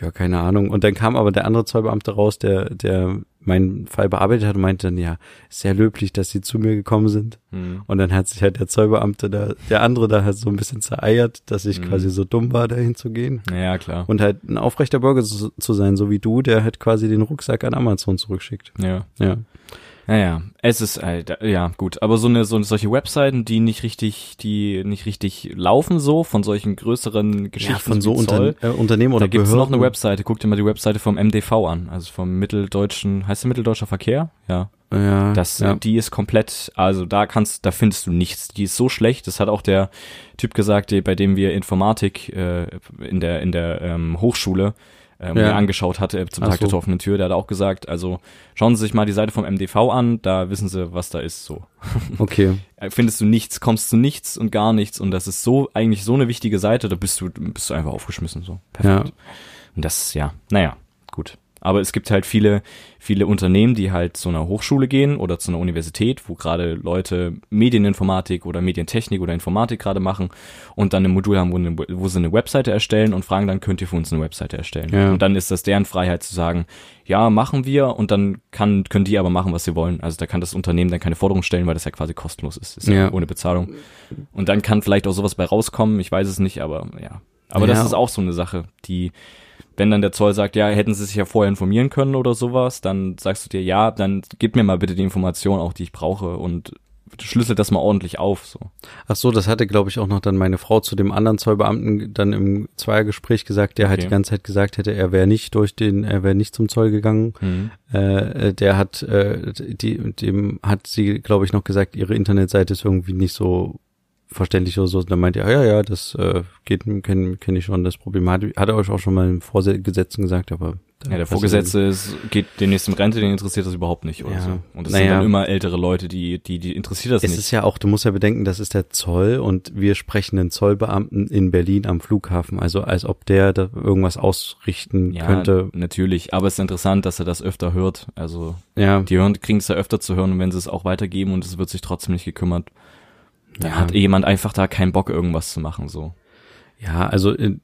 ja, keine Ahnung. Und dann kam aber der andere Zollbeamte raus, der, der meinen Fall bearbeitet hat und meinte dann, ja, sehr löblich, dass Sie zu mir gekommen sind. Mhm. Und dann hat sich halt der Zollbeamte da, der andere da halt so ein bisschen zereiert, dass ich Mhm. quasi so dumm war, dahin zu gehen. Ja, klar. Und halt ein aufrechter Bürger zu, zu sein, so wie du, der halt quasi den Rucksack an Amazon zurückschickt. Ja. Ja. Naja, es ist halt, ja gut, aber so eine so solche Webseiten, die nicht richtig, die nicht richtig laufen so von solchen größeren Geschichten ja von so Zoll, Unter, äh, Unternehmen oder da gibt's Behörden. noch eine Webseite. Guck dir mal die Webseite vom MDV an, also vom Mitteldeutschen, heißt der Mitteldeutscher Verkehr? Ja. Ja, Das, ja. die ist komplett, also da kannst, da findest du nichts. Die ist so schlecht. Das hat auch der Typ gesagt, bei dem wir Informatik äh, in der in der ähm, Hochschule ähm, Ja. mir angeschaut hatte äh, zum Ach Tag der so. offenen Tür. Der hat auch gesagt, also schauen Sie sich mal die Seite vom MDV an. Da wissen Sie, was da ist. So Okay. Äh, findest du nichts, kommst zu nichts und gar nichts. Und das ist so eigentlich so eine wichtige Seite. Da bist du bist du einfach aufgeschmissen. So perfekt. Und das, ja, naja, gut. Aber es gibt halt viele, viele Unternehmen, die halt zu einer Hochschule gehen oder zu einer Universität, wo gerade Leute Medieninformatik oder Medientechnik oder Informatik gerade machen und dann ein Modul haben, wo, eine, wo sie eine Webseite erstellen und fragen, dann könnt ihr für uns eine Webseite erstellen. Ja. Und dann ist das deren Freiheit zu sagen, ja, machen wir und dann kann, können die aber machen, was sie wollen. Also da kann das Unternehmen dann keine Forderung stellen, weil das ja quasi kostenlos ist. Ist ja, Ja. ohne Bezahlung. Und dann kann vielleicht auch sowas bei rauskommen, ich weiß es nicht, aber ja. Aber Ja. das ist auch so eine Sache, die, wenn dann der Zoll sagt, ja, hätten sie sich ja vorher informieren können oder sowas, dann sagst du dir, ja, dann gib mir mal bitte die Information auch, die ich brauche und schlüssel das mal ordentlich auf, so. Ach so, das hatte, glaube ich, auch noch dann meine Frau zu dem anderen Zollbeamten dann im Zweiergespräch gesagt, der halt Okay. die ganze Zeit gesagt hätte, er wäre nicht durch den, er wäre nicht zum Zoll gegangen. Mhm. Äh, der hat, äh, die, dem hat sie, glaube ich, noch gesagt, ihre Internetseite ist irgendwie nicht so verständlich oder so. Dann meinte er, ja, ja, das äh, geht, kenne kenn ich schon, das Problem hat, hat er euch auch schon mal im Vorgesetzten gesagt, aber Ja, der Vorgesetzte ist, geht demnächst in Rente, den interessiert das überhaupt nicht oder Ja. so. Und sind Naja. dann immer ältere Leute, die, die, die interessiert das Es nicht. ist ja auch, du musst ja bedenken, das ist der Zoll und wir sprechen einen Zollbeamten in Berlin am Flughafen, also als ob der da irgendwas ausrichten ja, könnte. natürlich. Aber es ist interessant, dass er das öfter hört. Also, Ja, die hören, kriegen es ja öfter zu hören und wenn sie es auch weitergeben und es wird sich trotzdem nicht gekümmert, dann Ja. hat jemand einfach da keinen Bock, irgendwas zu machen, so. ja, also äh,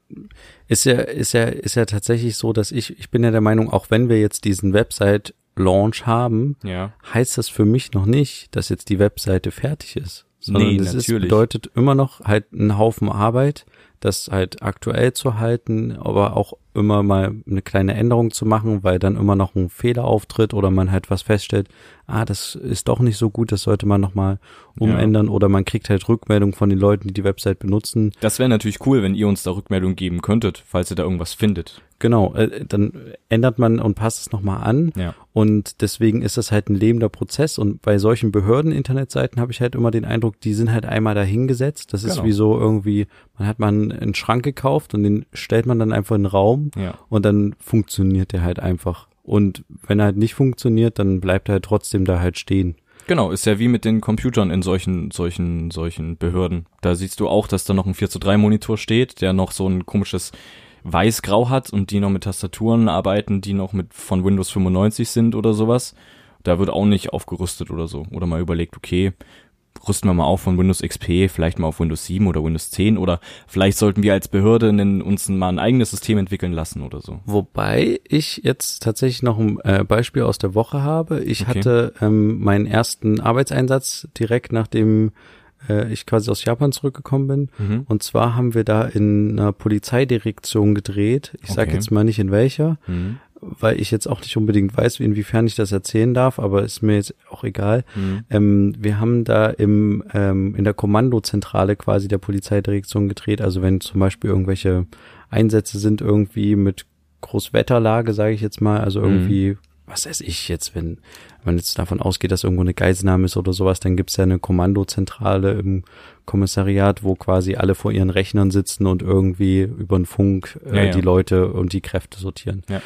ist ja, ist ja, ist ja tatsächlich so, dass ich, ich bin ja der Meinung, auch wenn wir jetzt diesen Website-Launch haben, Ja. heißt das für mich noch nicht, dass jetzt die Webseite fertig ist. Sondern Nee, das ist, natürlich. bedeutet immer noch halt einen Haufen Arbeit, das halt aktuell zu halten, aber auch immer mal eine kleine Änderung zu machen, weil dann immer noch ein Fehler auftritt oder man halt was feststellt, ah, das ist doch nicht so gut, das sollte man nochmal umändern oder man kriegt halt Rückmeldung von den Leuten, die die Website benutzen. Das wäre natürlich cool, wenn ihr uns da Rückmeldung geben könntet, falls ihr da irgendwas findet. Genau, äh, dann ändert man und passt es nochmal an Ja. Und deswegen ist das halt ein lebender Prozess. Und bei solchen Behörden-Internetseiten habe ich halt immer den Eindruck, die sind halt einmal dahingesetzt. Das ist Genau. wie so irgendwie, man hat mal einen, einen Schrank gekauft und den stellt man dann einfach in den Raum Ja. und dann funktioniert der halt einfach. Und wenn er halt nicht funktioniert, dann bleibt er halt trotzdem da halt stehen. Genau, ist ja wie mit den Computern in solchen, solchen, solchen Behörden. Da siehst du auch, dass da noch ein 4 zu 3 Monitor steht, der noch so ein komisches weiß-grau hat und die noch mit Tastaturen arbeiten, die noch mit von Windows 95 sind oder sowas. Da wird auch nicht aufgerüstet oder so. Oder mal überlegt, okay, rüsten wir mal auf von Windows XP, vielleicht mal auf Windows 7 oder Windows 10 oder vielleicht sollten wir als Behörde uns mal ein eigenes System entwickeln lassen oder so. Wobei ich jetzt tatsächlich noch ein äh, Beispiel aus der Woche habe. Ich okay. hatte ähm, meinen ersten Arbeitseinsatz direkt nachdem äh, ich quasi aus Japan zurückgekommen bin. Mhm. Und zwar haben wir da in einer Polizeidirektion gedreht. Ich okay. sage jetzt mal nicht in welcher. Mhm weil ich jetzt auch nicht unbedingt weiß, inwiefern ich das erzählen darf, aber ist mir jetzt auch egal. Mhm. Ähm, wir haben da im ähm, in der Kommandozentrale quasi der Polizeidirektion gedreht. Also wenn zum Beispiel irgendwelche Einsätze sind irgendwie mit Großwetterlage, sage ich jetzt mal, also irgendwie, mhm. was weiß ich jetzt, wenn man jetzt davon ausgeht, dass irgendwo eine Geiselnahme ist oder sowas, dann gibt's ja eine Kommandozentrale im Kommissariat, wo quasi alle vor ihren Rechnern sitzen und irgendwie über den Funk äh, ja, ja. die Leute und die Kräfte sortieren. Ja.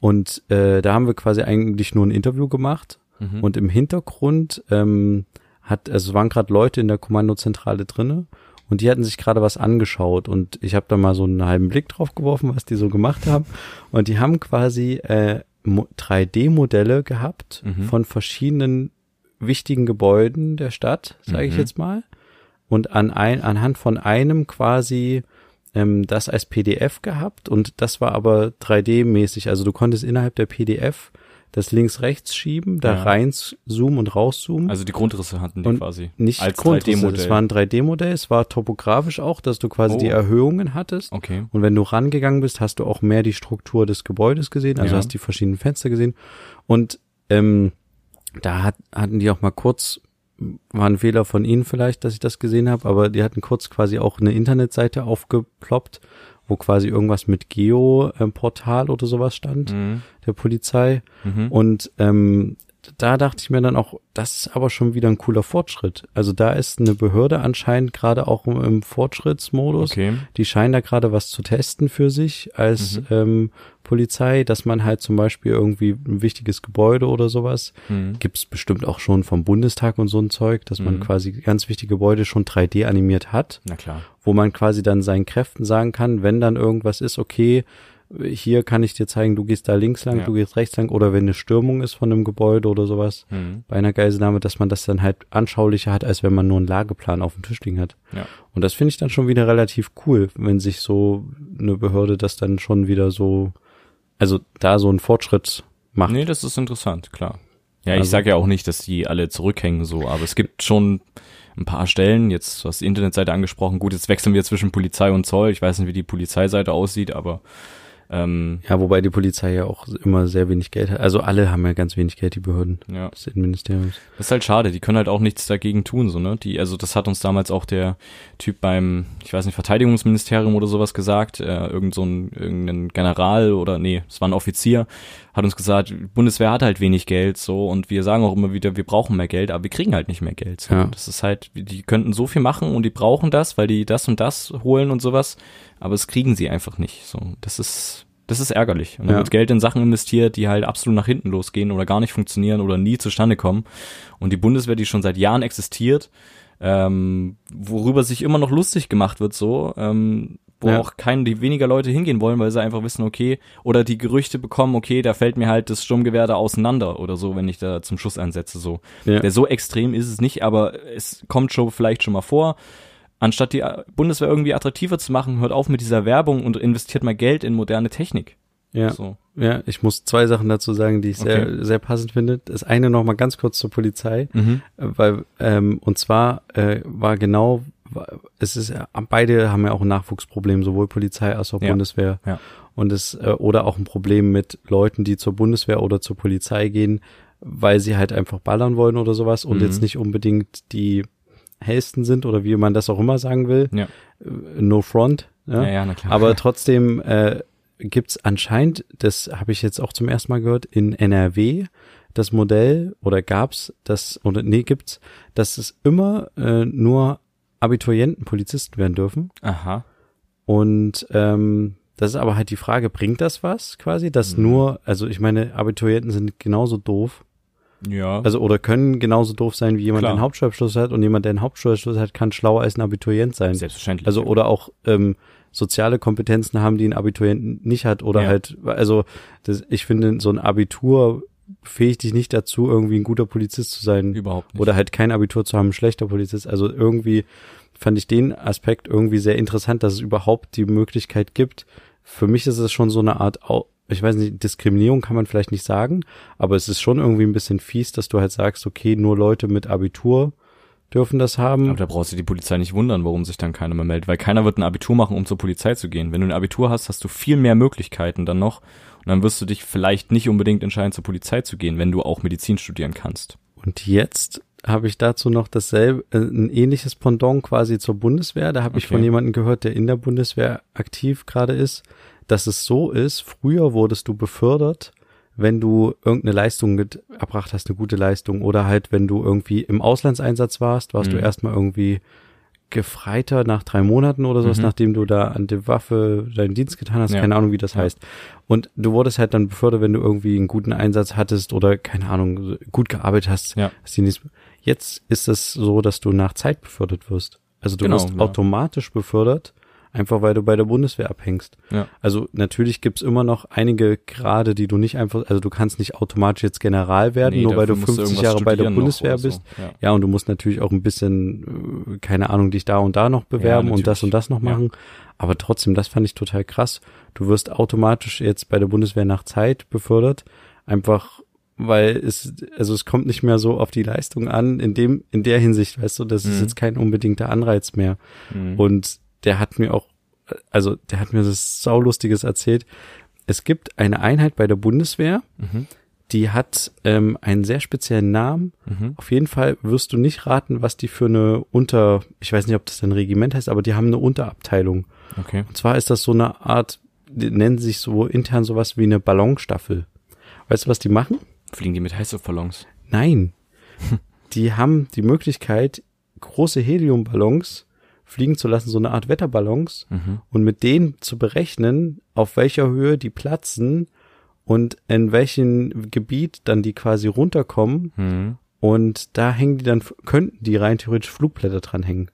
Und äh, da haben wir quasi eigentlich nur ein Interview gemacht. Mhm. Und im Hintergrund ähm, hat, also es waren gerade Leute in der Kommandozentrale drinne und die hatten sich gerade was angeschaut und ich habe da mal so einen halben Blick drauf geworfen, was die so gemacht haben. Und die haben quasi äh, 3D-Modelle gehabt mhm. von verschiedenen wichtigen Gebäuden der Stadt, sage ich mhm. jetzt mal. Und an ein, anhand von einem quasi ähm, das als PDF gehabt und das war aber 3D-mäßig. Also du konntest innerhalb der PDF das links-rechts schieben, da ja. rein zoomen und rauszoomen. Also die Grundrisse hatten die und quasi. Nicht als 3D-Modell. Es war ein 3D-Modell, es war topografisch auch, dass du quasi oh. die Erhöhungen hattest. Okay. Und wenn du rangegangen bist, hast du auch mehr die Struktur des Gebäudes gesehen, also ja. hast die verschiedenen Fenster gesehen. Und ähm, da hat, hatten die auch mal kurz war ein Fehler von Ihnen vielleicht, dass ich das gesehen habe, aber die hatten kurz quasi auch eine Internetseite aufgeploppt, wo quasi irgendwas mit Geo-Portal oder sowas stand, mhm. der Polizei. Mhm. Und ähm, da dachte ich mir dann auch, das ist aber schon wieder ein cooler Fortschritt. Also da ist eine Behörde anscheinend gerade auch im, Fortschrittsmodus. Okay. Die scheinen da gerade was zu testen für sich als mhm. ähm, Polizei, dass man halt zum Beispiel irgendwie ein wichtiges Gebäude oder sowas, mhm. gibt's bestimmt auch schon vom Bundestag und so ein Zeug, dass man mhm. quasi ganz wichtige Gebäude schon 3D animiert hat. Na klar. Wo man quasi dann seinen Kräften sagen kann, wenn dann irgendwas ist, okay, hier kann ich dir zeigen, du gehst da links lang, ja. du gehst rechts lang oder wenn eine Stürmung ist von einem Gebäude oder sowas mhm. bei einer Geiselnahme, dass man das dann halt anschaulicher hat, als wenn man nur einen Lageplan auf dem Tisch liegen hat. Ja. Und das finde ich dann schon wieder relativ cool, wenn sich so eine Behörde das dann schon wieder so, also da so einen Fortschritt macht. Nee, das ist interessant, klar. Ja, also, ich sage ja auch nicht, dass die alle zurückhängen so, aber es gibt schon ein paar Stellen, jetzt was die Internetseite angesprochen, gut, jetzt wechseln wir zwischen Polizei und Zoll, ich weiß nicht, wie die Polizeiseite aussieht, aber ähm, ja, wobei die Polizei ja auch immer sehr wenig Geld hat. Also alle haben ja ganz wenig Geld, die Behörden ja. des Innenministeriums. Das ist halt schade, die können halt auch nichts dagegen tun, so, ne? Die, also das hat uns damals auch der Typ beim, ich weiß nicht, Verteidigungsministerium oder sowas gesagt, äh, irgend so ein, irgendein General oder nee, es war ein Offizier, hat uns gesagt, Bundeswehr hat halt wenig Geld, so, und wir sagen auch immer wieder, wir brauchen mehr Geld, aber wir kriegen halt nicht mehr Geld. So. Ja. Das ist halt, die könnten so viel machen und die brauchen das, weil die das und das holen und sowas, aber es kriegen sie einfach nicht. So, das ist, das ist ärgerlich. Und dann ja. wird Geld in Sachen investiert, die halt absolut nach hinten losgehen oder gar nicht funktionieren oder nie zustande kommen. Und die Bundeswehr, die schon seit Jahren existiert, ähm, worüber sich immer noch lustig gemacht wird, so, ähm, wo ja. auch keine, die weniger Leute hingehen wollen, weil sie einfach wissen, okay, oder die Gerüchte bekommen, okay, da fällt mir halt das Sturmgewehr da auseinander oder so, wenn ich da zum Schuss einsetze, so. Ja. Der so extrem ist es nicht, aber es kommt schon vielleicht schon mal vor anstatt die Bundeswehr irgendwie attraktiver zu machen, hört auf mit dieser Werbung und investiert mal Geld in moderne Technik. Ja. So. Ja, ich muss zwei Sachen dazu sagen, die ich sehr, okay. sehr passend finde. Das eine noch mal ganz kurz zur Polizei, mhm. weil, ähm, und zwar äh, war genau, es ist, beide haben ja auch ein Nachwuchsproblem, sowohl Polizei als auch ja. Bundeswehr. Ja. Und es, äh, oder auch ein Problem mit Leuten, die zur Bundeswehr oder zur Polizei gehen, weil sie halt einfach ballern wollen oder sowas und mhm. jetzt nicht unbedingt die hellsten sind oder wie man das auch immer sagen will. Ja. Äh, no front. Ja, ja, ja na klar. Aber trotzdem äh, gibt anscheinend, das habe ich jetzt auch zum ersten Mal gehört, in NRW das Modell oder gab's das oder nee gibt's, dass es immer äh, nur Abiturienten Polizisten werden dürfen. Aha. Und ähm, das ist aber halt die Frage, bringt das was quasi, dass mhm. nur, also ich meine, Abiturienten sind genauso doof Ja. Also oder können genauso doof sein wie jemand, Klar. der einen Hauptschulabschluss hat und jemand, der einen Hauptschulabschluss hat, kann schlauer als ein Abiturient sein. Selbstverständlich. Also oder auch ähm, soziale Kompetenzen haben, die ein Abiturient nicht hat oder Ja. halt, also das, ich finde, so ein Abitur befähigt dich nicht dazu, irgendwie ein guter Polizist zu sein überhaupt nicht. oder halt kein Abitur zu haben, ein schlechter Polizist. Also irgendwie fand ich den Aspekt irgendwie sehr interessant, dass es überhaupt die Möglichkeit gibt. Für mich ist es schon so eine Art, ich weiß nicht, Diskriminierung kann man vielleicht nicht sagen, aber es ist schon irgendwie ein bisschen fies, dass du halt sagst, okay, nur Leute mit Abitur dürfen das haben. Aber da brauchst du die Polizei nicht wundern, warum sich dann keiner mehr meldet, weil keiner wird ein Abitur machen, um zur Polizei zu gehen. Wenn du ein Abitur hast, hast du viel mehr Möglichkeiten dann noch und dann wirst du dich vielleicht nicht unbedingt entscheiden, zur Polizei zu gehen, wenn du auch Medizin studieren kannst. Und jetzt habe ich dazu noch dasselbe, äh, ein ähnliches Pendant quasi zur Bundeswehr. Da habe ich Okay. von jemandem gehört, der in der Bundeswehr aktiv gerade ist, dass es so ist, früher wurdest du befördert, wenn du irgendeine Leistung erbracht hast, eine gute Leistung, oder halt, wenn du irgendwie im Auslandseinsatz warst, warst du Mhm. erstmal irgendwie Gefreiter nach drei Monaten oder sowas, Mhm. nachdem du da an der Waffe deinen Dienst getan hast, Ja. keine Ahnung, wie das Ja. heißt. Und du wurdest halt dann befördert, wenn du irgendwie einen guten Einsatz hattest oder, keine Ahnung, gut gearbeitet hast. Ja. Hast Jetzt ist es so, dass du nach Zeit befördert wirst. Also du Genau, wirst ja. automatisch befördert, einfach weil du bei der Bundeswehr abhängst. Ja. Also natürlich gibt's immer noch einige Grade, die du nicht einfach, also du kannst nicht automatisch jetzt General werden, Nee, nur weil du dafür musst 50 irgendwas Jahre bei der Bundeswehr so. bist. Ja. Ja, und du musst natürlich auch ein bisschen, äh, keine Ahnung, dich da und da noch bewerben und das und das noch Ja. machen. Aber trotzdem, das fand ich total krass. Du wirst automatisch jetzt bei der Bundeswehr nach Zeit befördert, einfach weil es, also es kommt nicht mehr so auf die Leistung an, in dem, in der Hinsicht, weißt du, das ist Mhm. jetzt kein unbedingter Anreiz mehr. Mhm. Und der hat mir auch, also der hat mir das Saulustiges erzählt. Es gibt eine Einheit bei der Bundeswehr, Mhm. die hat ähm, einen sehr speziellen Namen. Mhm. Auf jeden Fall wirst du nicht raten, was die für eine Unter, ich weiß nicht, ob das ein Regiment heißt, aber die haben eine Unterabteilung. Okay. Und zwar ist das so eine Art, die nennen sich so intern sowas wie eine Ballonstaffel. Weißt du, was die machen? Fliegen die mit Heißluftballons? Nein. Die haben die Möglichkeit, große Heliumballons fliegen zu lassen, so eine Art Wetterballons, Mhm. und mit denen zu berechnen, auf welcher Höhe die platzen und in welchem Gebiet dann die quasi runterkommen. Mhm. Und da hängen die dann, könnten die rein theoretisch Flugblätter dranhängen.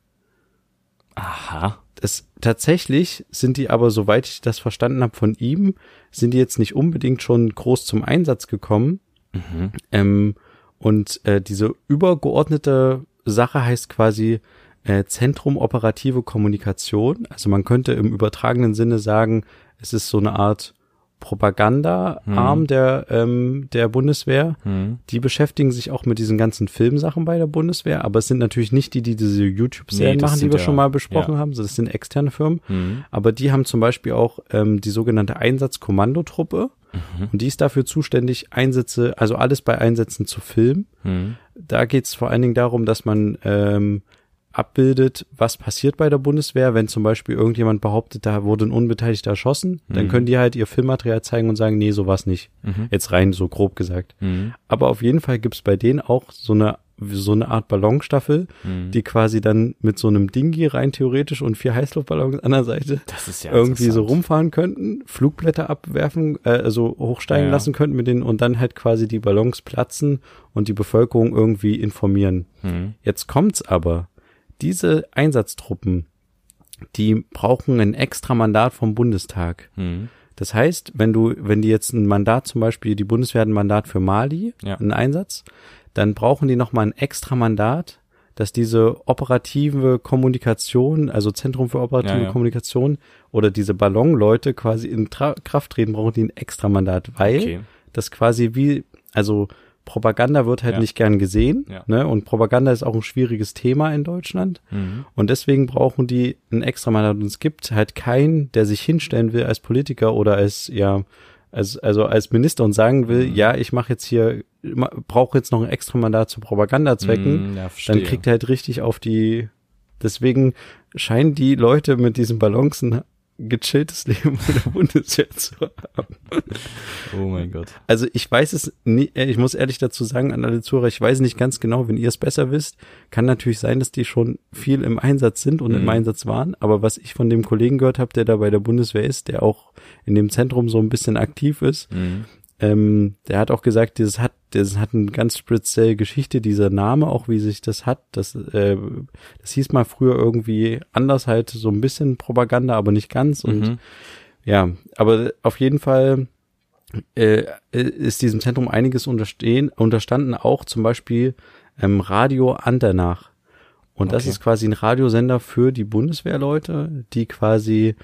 Aha. Das, tatsächlich sind die aber, soweit ich das verstanden habe von ihm, sind die jetzt nicht unbedingt schon groß zum Einsatz gekommen. Mhm. Ähm, und äh, diese übergeordnete Sache heißt quasi äh, Zentrum operative Kommunikation. Also man könnte im übertragenen Sinne sagen, es ist so eine Art Propaganda-Arm Mhm. der, ähm, der Bundeswehr. Mhm. Die beschäftigen sich auch mit diesen ganzen Filmsachen bei der Bundeswehr, aber es sind natürlich nicht die, die diese YouTube-Serien Nee, machen, die wir ja- schon mal besprochen ja. haben. Das sind externe Firmen. Mhm. Aber die haben zum Beispiel auch ähm, die sogenannte Einsatzkommandotruppe Mhm. und die ist dafür zuständig, Einsätze, also alles bei Einsätzen zu filmen. Mhm. Da geht es vor allen Dingen darum, dass man ähm, abbildet, was passiert bei der Bundeswehr, wenn zum Beispiel irgendjemand behauptet, da wurde ein Unbeteiligter erschossen, dann Mhm. können die halt ihr Filmmaterial zeigen und sagen, nee, so war's nicht. Mhm. Jetzt rein so grob gesagt. Mhm. Aber auf jeden Fall gibt's bei denen auch so eine so eine Art Ballonstaffel, Mhm. die quasi dann mit so einem Dingi rein theoretisch und vier Heißluftballons an der Seite Das ist ja irgendwie so rumfahren könnten, Flugblätter abwerfen, äh, also hochsteigen Ja. lassen könnten mit denen und dann halt quasi die Ballons platzen und die Bevölkerung irgendwie informieren. Mhm. Jetzt kommt's aber. Diese Einsatztruppen, die brauchen ein extra Mandat vom Bundestag. Mhm. Das heißt, wenn du, wenn die jetzt ein Mandat zum Beispiel, die Bundeswehr hat ein Mandat für Mali, Ja. einen Einsatz, dann brauchen die nochmal ein extra Mandat, dass diese operative Kommunikation, also Zentrum für operative Ja, ja. Kommunikation oder diese Ballonleute quasi in Tra Kraft treten, brauchen die ein extra Mandat, weil Okay. das quasi wie, also Propaganda wird halt Ja. nicht gern gesehen, Ja. ne? Und Propaganda ist auch ein schwieriges Thema in Deutschland. Mhm. Und deswegen brauchen die ein extra Mandat. Und es gibt halt keinen, der sich hinstellen will als Politiker oder als, ja, als, also als Minister und sagen will, Mhm. ja, ich mache jetzt hier, brauche jetzt noch ein extra Mandat zu Propagandazwecken. Mhm, ja, Dann kriegt er halt richtig auf die, deswegen scheinen die Leute mit diesen Ballons ein gechilltes Leben in der Bundeswehr zu haben. Oh mein Gott. Also ich weiß es nie, äh, ich muss ehrlich dazu sagen an alle Zuhörer, ich weiß nicht ganz genau, wenn ihr es besser wisst, kann natürlich sein, dass die schon viel im Einsatz sind und im Mhm. Einsatz waren, aber was ich von dem Kollegen gehört habe, der da bei der Bundeswehr ist, der auch in dem Zentrum so ein bisschen aktiv ist, Mhm. Ähm, der hat auch gesagt, dieses hat, das hat eine ganz spezielle Geschichte, dieser Name, auch wie sich das hat. Das, äh, das hieß mal früher irgendwie anders halt, so ein bisschen Propaganda, aber nicht ganz. Und Mhm. ja, aber auf jeden Fall äh, ist diesem Zentrum einiges unterstehen, unterstanden, auch zum Beispiel ähm, Radio Andernach. Und das Okay. ist quasi ein Radiosender für die Bundeswehrleute, die quasi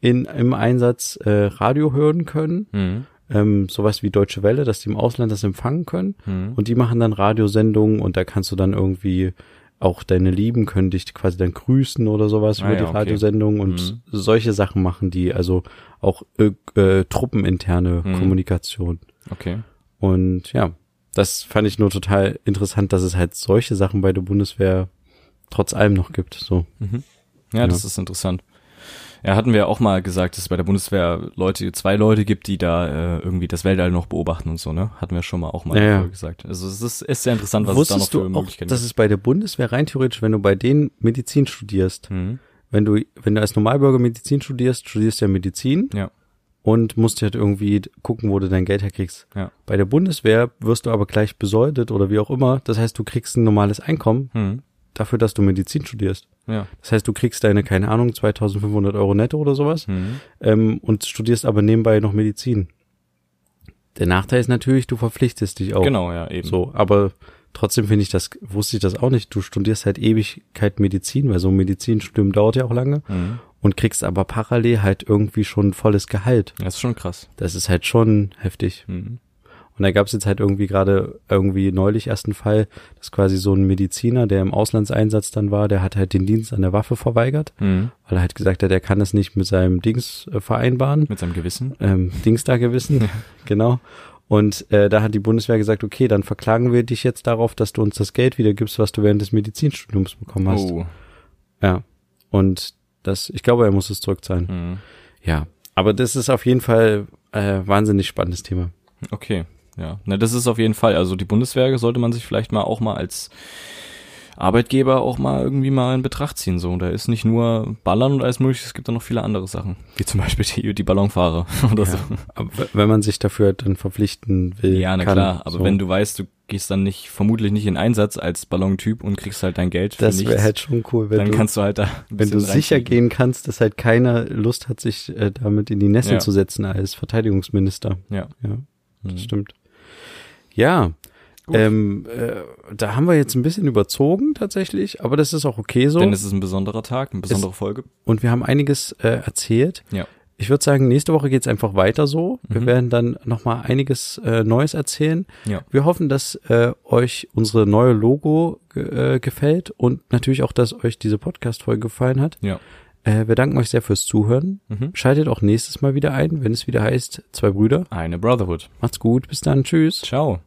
in, im Einsatz äh, Radio hören können. Mhm. Ähm, sowas wie Deutsche Welle, dass die im Ausland das empfangen können. Mhm. Und die machen dann Radiosendungen und da kannst du dann irgendwie auch deine Lieben können dich quasi dann grüßen oder sowas Ah über ja, die okay. Radiosendung und Mhm. solche Sachen machen die, also auch äh, äh, truppeninterne Mhm. Kommunikation. Okay. Und ja, das fand ich nur total interessant, dass es halt solche Sachen bei der Bundeswehr trotz allem noch gibt. So. Ja, das ist interessant. Ja, hatten wir auch mal gesagt, dass es bei der Bundeswehr Leute, zwei Leute gibt, die da äh, irgendwie das Weltall noch beobachten und so, ne? Hatten wir schon mal auch mal Ja, ja. gesagt. Also es ist, ist sehr interessant, was es da noch Wusstest für du auch, Möglichkeiten dass es bei der Bundeswehr rein theoretisch, wenn du bei denen Medizin studierst, Mhm. wenn du, wenn du als Normalbürger Medizin studierst, studierst du ja Medizin Ja. und musst halt irgendwie gucken, wo du dein Geld herkriegst. Ja. Bei der Bundeswehr wirst du aber gleich besoldet oder wie auch immer. Das heißt, du kriegst ein normales Einkommen Mhm. Dafür, dass du Medizin studierst. Ja. Das heißt, du kriegst deine, keine Ahnung, 2500 Euro netto oder sowas Mhm. ähm, und studierst aber nebenbei noch Medizin. Der Nachteil ist natürlich, du verpflichtest dich auch. Genau, ja, eben. So, aber trotzdem finde ich das, wusste ich das auch nicht. Du studierst halt Ewigkeit Medizin, weil so ein Medizinstudium dauert ja auch lange Mhm. und kriegst aber parallel halt irgendwie schon volles Gehalt. Das ist schon krass. Das ist halt schon heftig. Mhm. Und da gab es jetzt halt irgendwie gerade irgendwie neulich erst einen Fall, dass quasi so ein Mediziner, der im Auslandseinsatz dann war, der hat halt den Dienst an der Waffe verweigert, Mhm. weil er halt gesagt hat, er kann das nicht mit seinem Dings äh, vereinbaren. Mit seinem Gewissen. Ähm, Dings da gewissen, genau. Und äh, da hat die Bundeswehr gesagt, okay, dann verklagen wir dich jetzt darauf, dass du uns das Geld wieder gibst, was du während des Medizinstudiums bekommen hast. Oh. Ja. Und das, ich glaube, er muss es zurückzahlen. Mhm. Ja. Aber das ist auf jeden Fall äh, wahnsinnig spannendes Thema. Okay, ja. Na, das ist auf jeden Fall. Also die Bundeswehr sollte man sich vielleicht mal auch mal als Arbeitgeber auch mal irgendwie mal in Betracht ziehen. So, da ist nicht nur Ballern und alles mögliche, es gibt da noch viele andere Sachen. Wie zum Beispiel die, die Ballonfahrer oder so. Aber wenn man sich dafür dann verpflichten will. Ja, na kann, klar. Aber so. wenn du weißt, du gehst dann nicht, vermutlich nicht in Einsatz als Ballontyp und kriegst halt dein Geld für das wäre halt schon cool, wenn dann du, kannst du halt da wenn du sicher gehen kannst, dass halt keiner Lust hat, sich äh, damit in die Nässe Ja. zu setzen als Verteidigungsminister. Ja. Ja, das Mhm. stimmt. Ja, ähm, äh, da haben wir jetzt ein bisschen überzogen tatsächlich, aber das ist auch okay so. Denn es ist ein besonderer Tag, eine besondere Folge. Und wir haben einiges äh, erzählt. Ja. Ich würde sagen, nächste Woche geht's einfach weiter so. Wir Mhm. werden dann nochmal einiges äh, Neues erzählen. Ja. Wir hoffen, dass äh, euch unsere neue Logo äh, gefällt und natürlich auch, dass euch diese Podcast-Folge gefallen hat. Ja. Äh, wir danken euch sehr fürs Zuhören. Mhm. Schaltet auch nächstes Mal wieder ein, wenn es wieder heißt, zwei Brüder. Eine Brotherhood. Macht's gut, bis dann, tschüss. Ciao.